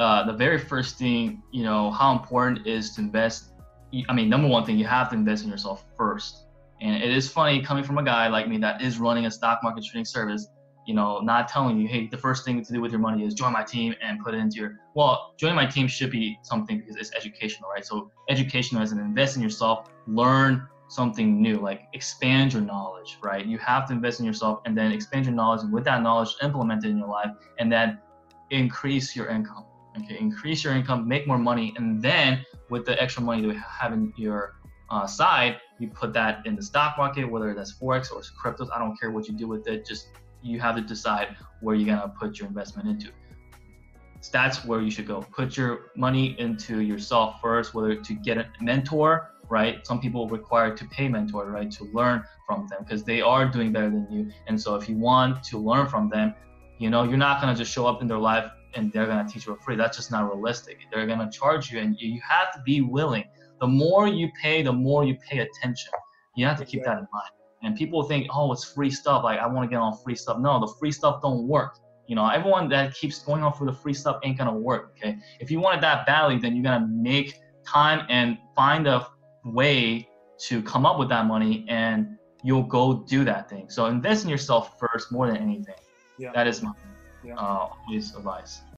uh, the very first thing, you know, how important is to invest. I mean, number one thing, you have to invest in yourself first. And it is funny coming from a guy like me that is running a stock market trading service, you know, not telling you, hey, the first thing to do with your money is join my team and put it into your. Well, joining my team should be something because it's educational, right? So educational as an invest in yourself, learn something new, like expand your knowledge, right? You have to invest in yourself and then expand your knowledge, and with that knowledge, implement it in your life, and then increase your income. Okay, increase your income, make more money, and then with the extra money that you have in your uh, side, you put that in the stock market, whether that's forex or cryptos. I don't care what you do with it. Just you have to decide where you're gonna put your investment into. So that's where you should go. Put your money into yourself first, whether to get a mentor, right? Some people require to pay mentor, right, to learn from them because they are doing better than you. And so if you want to learn from them, you know, you're not gonna just show up in their life and they're gonna teach you for free. That's just not realistic. They're gonna charge you, and you have to be willing the more you pay, the more you pay attention. You have to keep that in mind. And people think, oh, it's free stuff. Like I want to get on free stuff. No, the free stuff don't work. You know, everyone that keeps going on for the free stuff ain't gonna work. Okay. If you want it that badly, then you're gonna make time and find a way to come up with that money, and you'll go do that thing. So invest in yourself first, more than anything. Yeah. That is my yeah. uh, always advice.